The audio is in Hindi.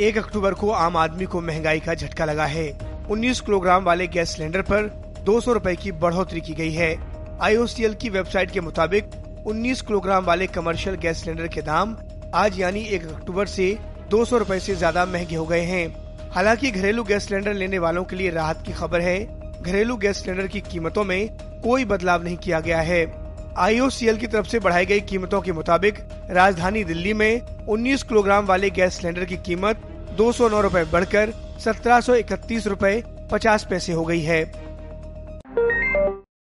एक अक्टूबर को आम आदमी को महँगाई का झटका लगा है। 19 किलोग्राम वाले गैस सिलेंडर पर दो सौ की बढ़ोतरी की गई है। IOCL की वेबसाइट के मुताबिक 19 किलोग्राम वाले कमर्शियल गैस सिलेंडर के दाम आज यानी एक अक्टूबर से दो सौ रूपए ऐसी ज़्यादा महँगे हो गए हैं। हालाँकि घरेलू गैस सिलेंडर लेने वालों के लिए राहत की खबर है। घरेलू गैस सिलेंडर की कीमतों में कोई बदलाव नहीं किया गया है। आईओसीएल की तरफ़ से बढ़ाई गई कीमतों के मुताबिक राजधानी दिल्ली में 19 किलोग्राम वाले गैस सिलेंडर की कीमत दो सौ नौ रूपए बढ़कर सत्रह सौ इकतीस रूपए पचास पैसे हो गई है।